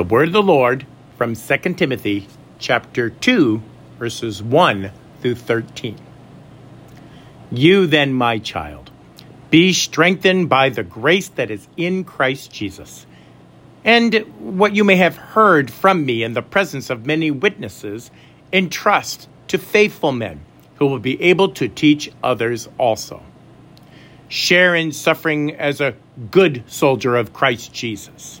The word of the Lord from 2 Timothy chapter 2 verses 1 through 13. You then, my child, be strengthened by the grace that is in Christ Jesus. And what you may have heard from me in the presence of many witnesses, entrust to faithful men who will be able to teach others also. Share in suffering as a good soldier of Christ Jesus.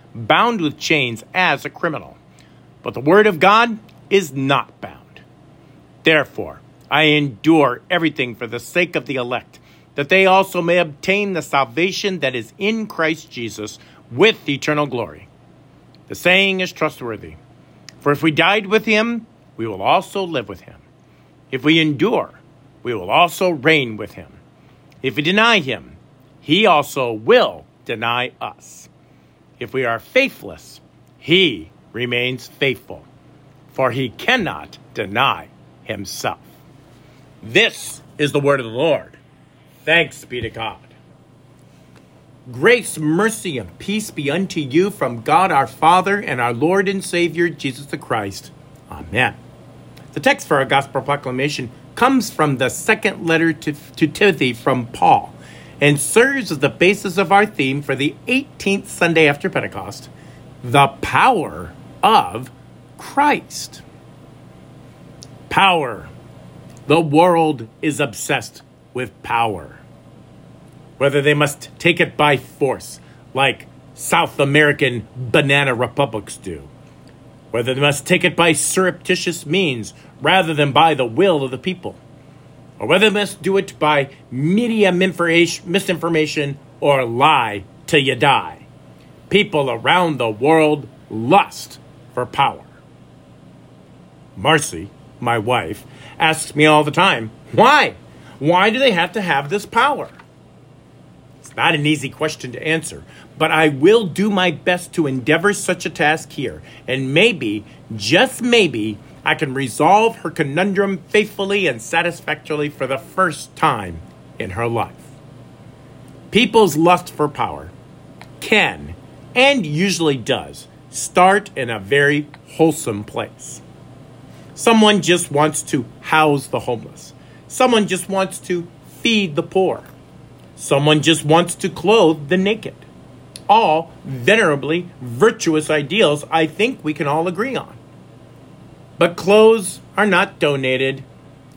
bound with chains as a criminal. But the word of God is not bound. Therefore, I endure everything for the sake of the elect, that they also may obtain the salvation that is in Christ Jesus with eternal glory. The saying is trustworthy. For if we died with him, we will also live with him. If we endure, we will also reign with him. If we deny him, he also will deny us. If we are faithless, he remains faithful, for he cannot deny himself. This is the word of the Lord. Thanks be to God. Grace, mercy, and peace be unto you from God our Father and our Lord and Savior Jesus the Christ. Amen. The text for our gospel proclamation comes from the second letter to, to Timothy from Paul and serves as the basis of our theme for the 18th Sunday after Pentecost the power of Christ. Power. The world is obsessed with power. Whether they must take it by force, like South American banana republics do, whether they must take it by surreptitious means rather than by the will of the people or whether they must do it by media misinformation or lie till you die. People around the world lust for power. Marcy, my wife, asks me all the time, why? Why do they have to have this power? It's not an easy question to answer, but I will do my best to endeavor such a task here, and maybe, just maybe, I can resolve her conundrum faithfully and satisfactorily for the first time in her life. People's lust for power can, and usually does, start in a very wholesome place. Someone just wants to house the homeless. Someone just wants to feed the poor. Someone just wants to clothe the naked. All venerably virtuous ideals I think we can all agree on. But clothes are not donated,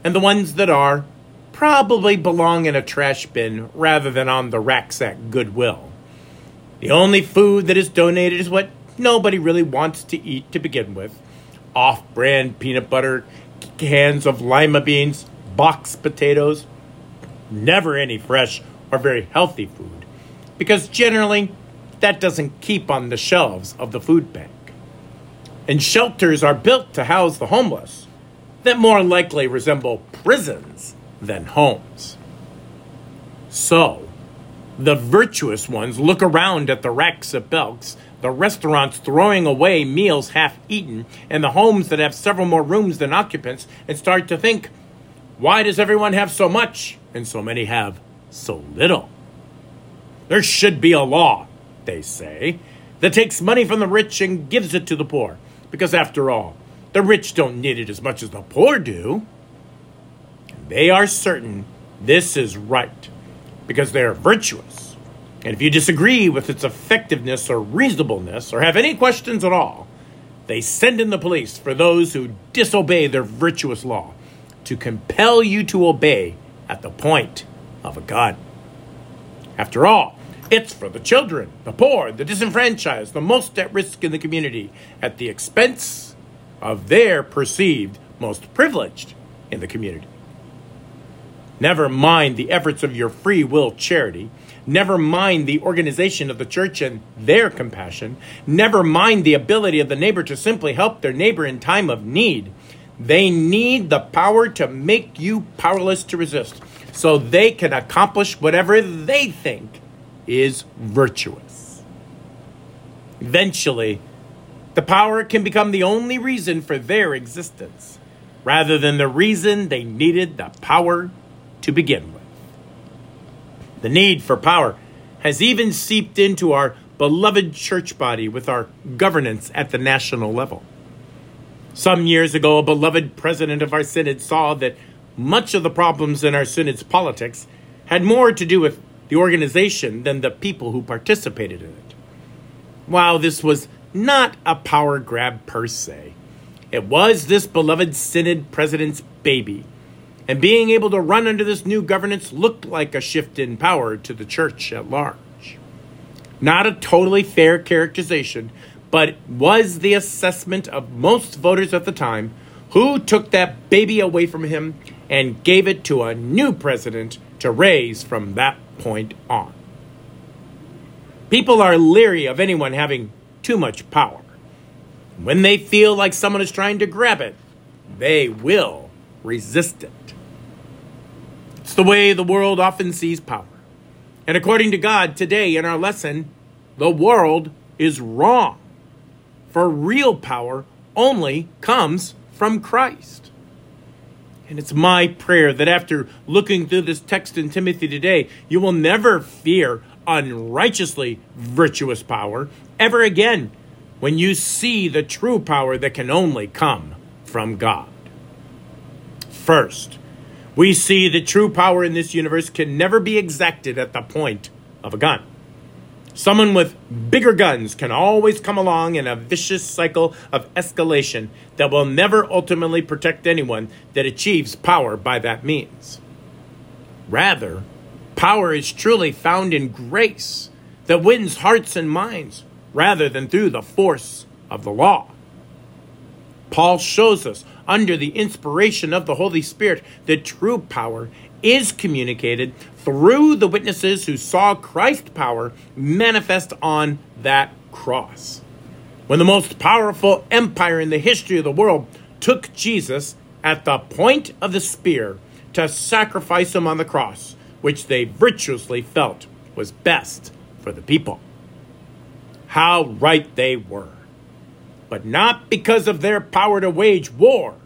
and the ones that are probably belong in a trash bin rather than on the racks at Goodwill. The only food that is donated is what nobody really wants to eat to begin with. Off brand peanut butter, cans of lima beans, boxed potatoes, never any fresh or very healthy food, because generally that doesn't keep on the shelves of the food bank and shelters are built to house the homeless that more likely resemble prisons than homes. So, the virtuous ones look around at the racks of Belks, the restaurants throwing away meals half eaten, and the homes that have several more rooms than occupants, and start to think, why does everyone have so much and so many have so little? There should be a law, they say, that takes money from the rich and gives it to the poor. Because after all, the rich don't need it as much as the poor do. They are certain this is right because they are virtuous. And if you disagree with its effectiveness or reasonableness or have any questions at all, they send in the police for those who disobey their virtuous law to compel you to obey at the point of a gun. After all, it's for the children, the poor, the disenfranchised, the most at risk in the community, at the expense of their perceived most privileged in the community. Never mind the efforts of your free will charity. Never mind the organization of the church and their compassion. Never mind the ability of the neighbor to simply help their neighbor in time of need. They need the power to make you powerless to resist so they can accomplish whatever they think is virtuous. Eventually, the power can become the only reason for their existence, rather than the reason they needed the power to begin with. The need for power has even seeped into our beloved church body with our governance at the national level. Some years ago, a beloved president of our synod saw that much of the problems in our synod's politics had more to do with the organization than the people who participated in it. While this was not a power grab per se, it was this beloved synod president's baby. And being able to run under this new governance looked like a shift in power to the church at large. Not a totally fair characterization, but was the assessment of most voters at the time who took that baby away from him and gave it to a new president to raise from that point on. People are leery of anyone having too much power. When they feel like someone is trying to grab it, they will resist it. It's the way the world often sees power. And according to God, today in our lesson, the world is wrong. For real power only comes from Christ. And it's my prayer that after looking through this text in Timothy today, you will never fear unrighteously virtuous power ever again when you see the true power that can only come from God. First, we see the true power in this universe can never be exacted at the point of a gun. Someone with bigger guns can always come along in a vicious cycle of escalation that will never ultimately protect anyone that achieves power by that means. Rather, power is truly found in grace that wins hearts and minds rather than through the force of the law. Paul shows us, under the inspiration of the Holy Spirit, the true power is communicated through the witnesses who saw Christ's power manifest on that cross. When the most powerful empire in the history of the world took Jesus at the point of the spear to sacrifice him on the cross, which they virtuously felt was best for the people. How right they were. But not because of their power to wage war,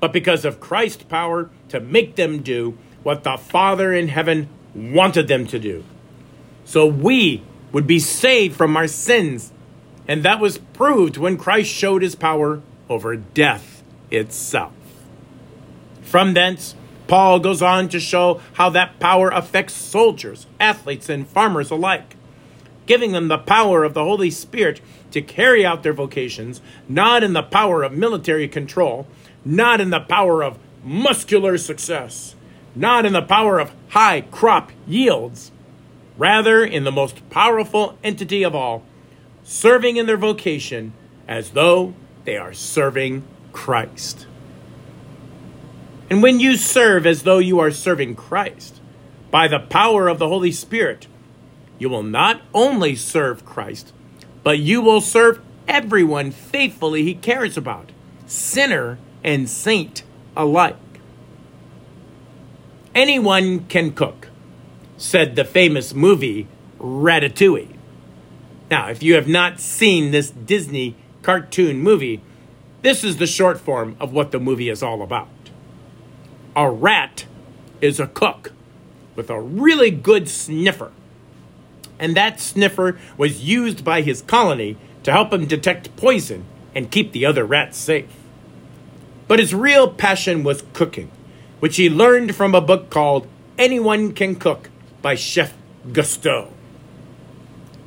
but because of Christ's power to make them do what the Father in heaven wanted them to do. So we would be saved from our sins. And that was proved when Christ showed his power over death itself. From thence, Paul goes on to show how that power affects soldiers, athletes, and farmers alike, giving them the power of the Holy Spirit to carry out their vocations, not in the power of military control, not in the power of muscular success, not in the power of high crop yields, rather in the most powerful entity of all, serving in their vocation as though they are serving Christ. And when you serve as though you are serving Christ, by the power of the Holy Spirit, you will not only serve Christ, but you will serve everyone faithfully he cares about, sinner and saint alike. Anyone can cook, said the famous movie Ratatouille. Now, if you have not seen this Disney cartoon movie, this is the short form of what the movie is all about. A rat is a cook with a really good sniffer. And that sniffer was used by his colony to help him detect poison and keep the other rats safe. But his real passion was cooking which he learned from a book called Anyone Can Cook by Chef Gusteau.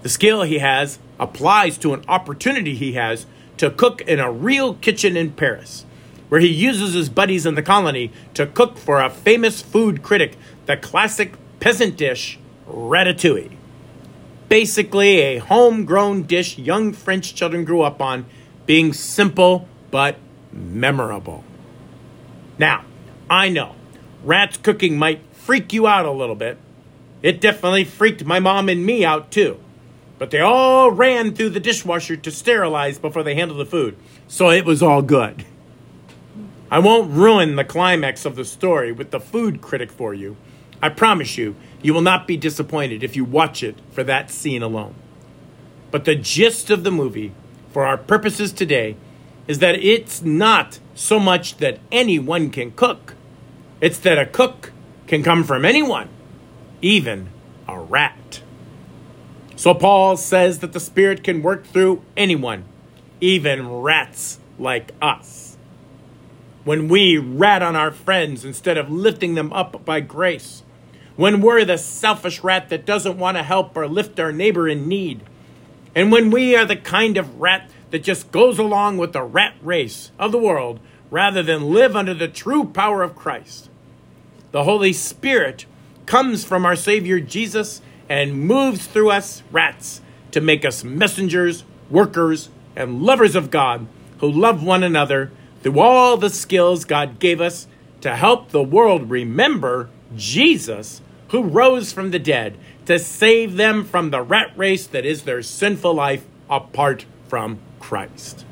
The skill he has applies to an opportunity he has to cook in a real kitchen in Paris, where he uses his buddies in the colony to cook for a famous food critic the classic peasant dish, ratatouille. Basically, a homegrown dish young French children grew up on, being simple but memorable. Now, I know rats cooking might freak you out a little bit, It definitely freaked my mom and me out too. But they all ran through the dishwasher to sterilize before they handled the food. So it was all good. I won't ruin the climax of the story with the food critic for you. I promise you, you will not be disappointed if you watch it for that scene alone. But the gist of the movie, for our purposes today, is that it's not so much that anyone can cook, it's that a cook can come from anyone, even a rat. So Paul says that the Spirit can work through anyone, even rats like us. When we rat on our friends instead of lifting them up by grace, when we're the selfish rat that doesn't want to help or lift our neighbor in need, and when we are the kind of rat that just goes along with the rat race of the world rather than live under the true power of Christ. The Holy Spirit comes from our Savior Jesus and moves through us rats to make us messengers, workers, and lovers of God who love one another through all the skills God gave us to help the world remember Jesus who rose from the dead to save them from the rat race that is their sinful life apart from Christ.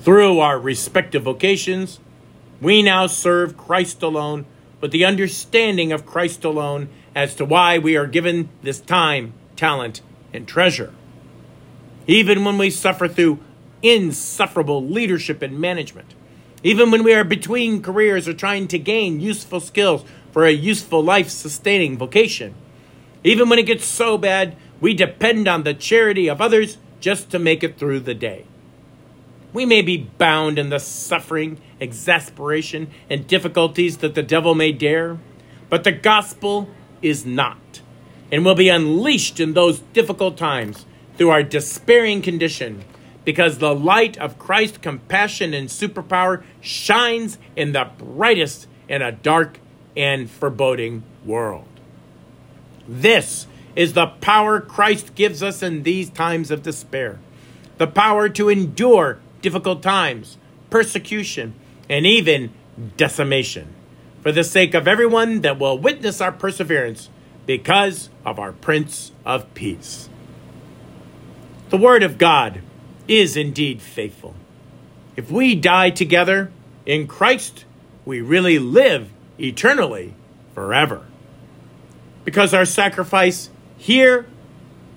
Through our respective vocations, we now serve Christ alone with the understanding of Christ alone as to why we are given this time, talent, and treasure. Even when we suffer through insufferable leadership and management, even when we are between careers or trying to gain useful skills for a useful life sustaining vocation, even when it gets so bad we depend on the charity of others just to make it through the day. We may be bound in the suffering, exasperation, and difficulties that the devil may dare, but the gospel is not, and will be unleashed in those difficult times through our despairing condition, because the light of Christ's compassion and superpower shines in the brightest in a dark and foreboding world. This is the power Christ gives us in these times of despair. The power to endure difficult times, persecution, and even decimation for the sake of everyone that will witness our perseverance because of our Prince of Peace. The Word of God is indeed faithful. If we die together in Christ, we really live eternally forever. Because our sacrifice here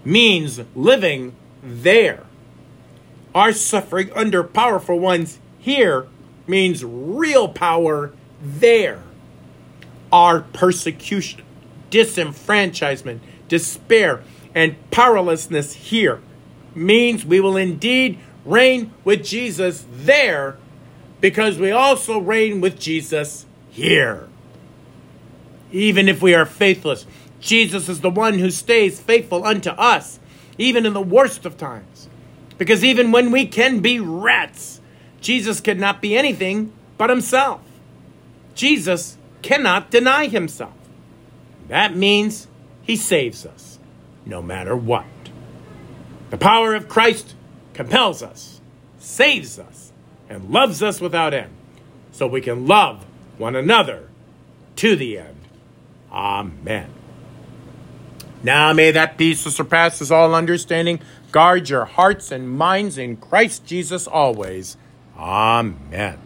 means living there. Our suffering under powerful ones here means real power there. Our persecution, disenfranchisement, despair, and powerlessness here means we will indeed reign with Jesus there because we also reign with Jesus here. Even if we are faithless, Jesus is the one who stays faithful unto us, even in the worst of times. Because even when we can be rats, Jesus cannot be anything but himself. Jesus cannot deny himself. That means he saves us, no matter what. The power of Christ compels us, saves us, and loves us without end, so we can love one another to the end. Amen. Now may that peace that surpasses all understanding guard your hearts and minds in Christ Jesus always. Amen.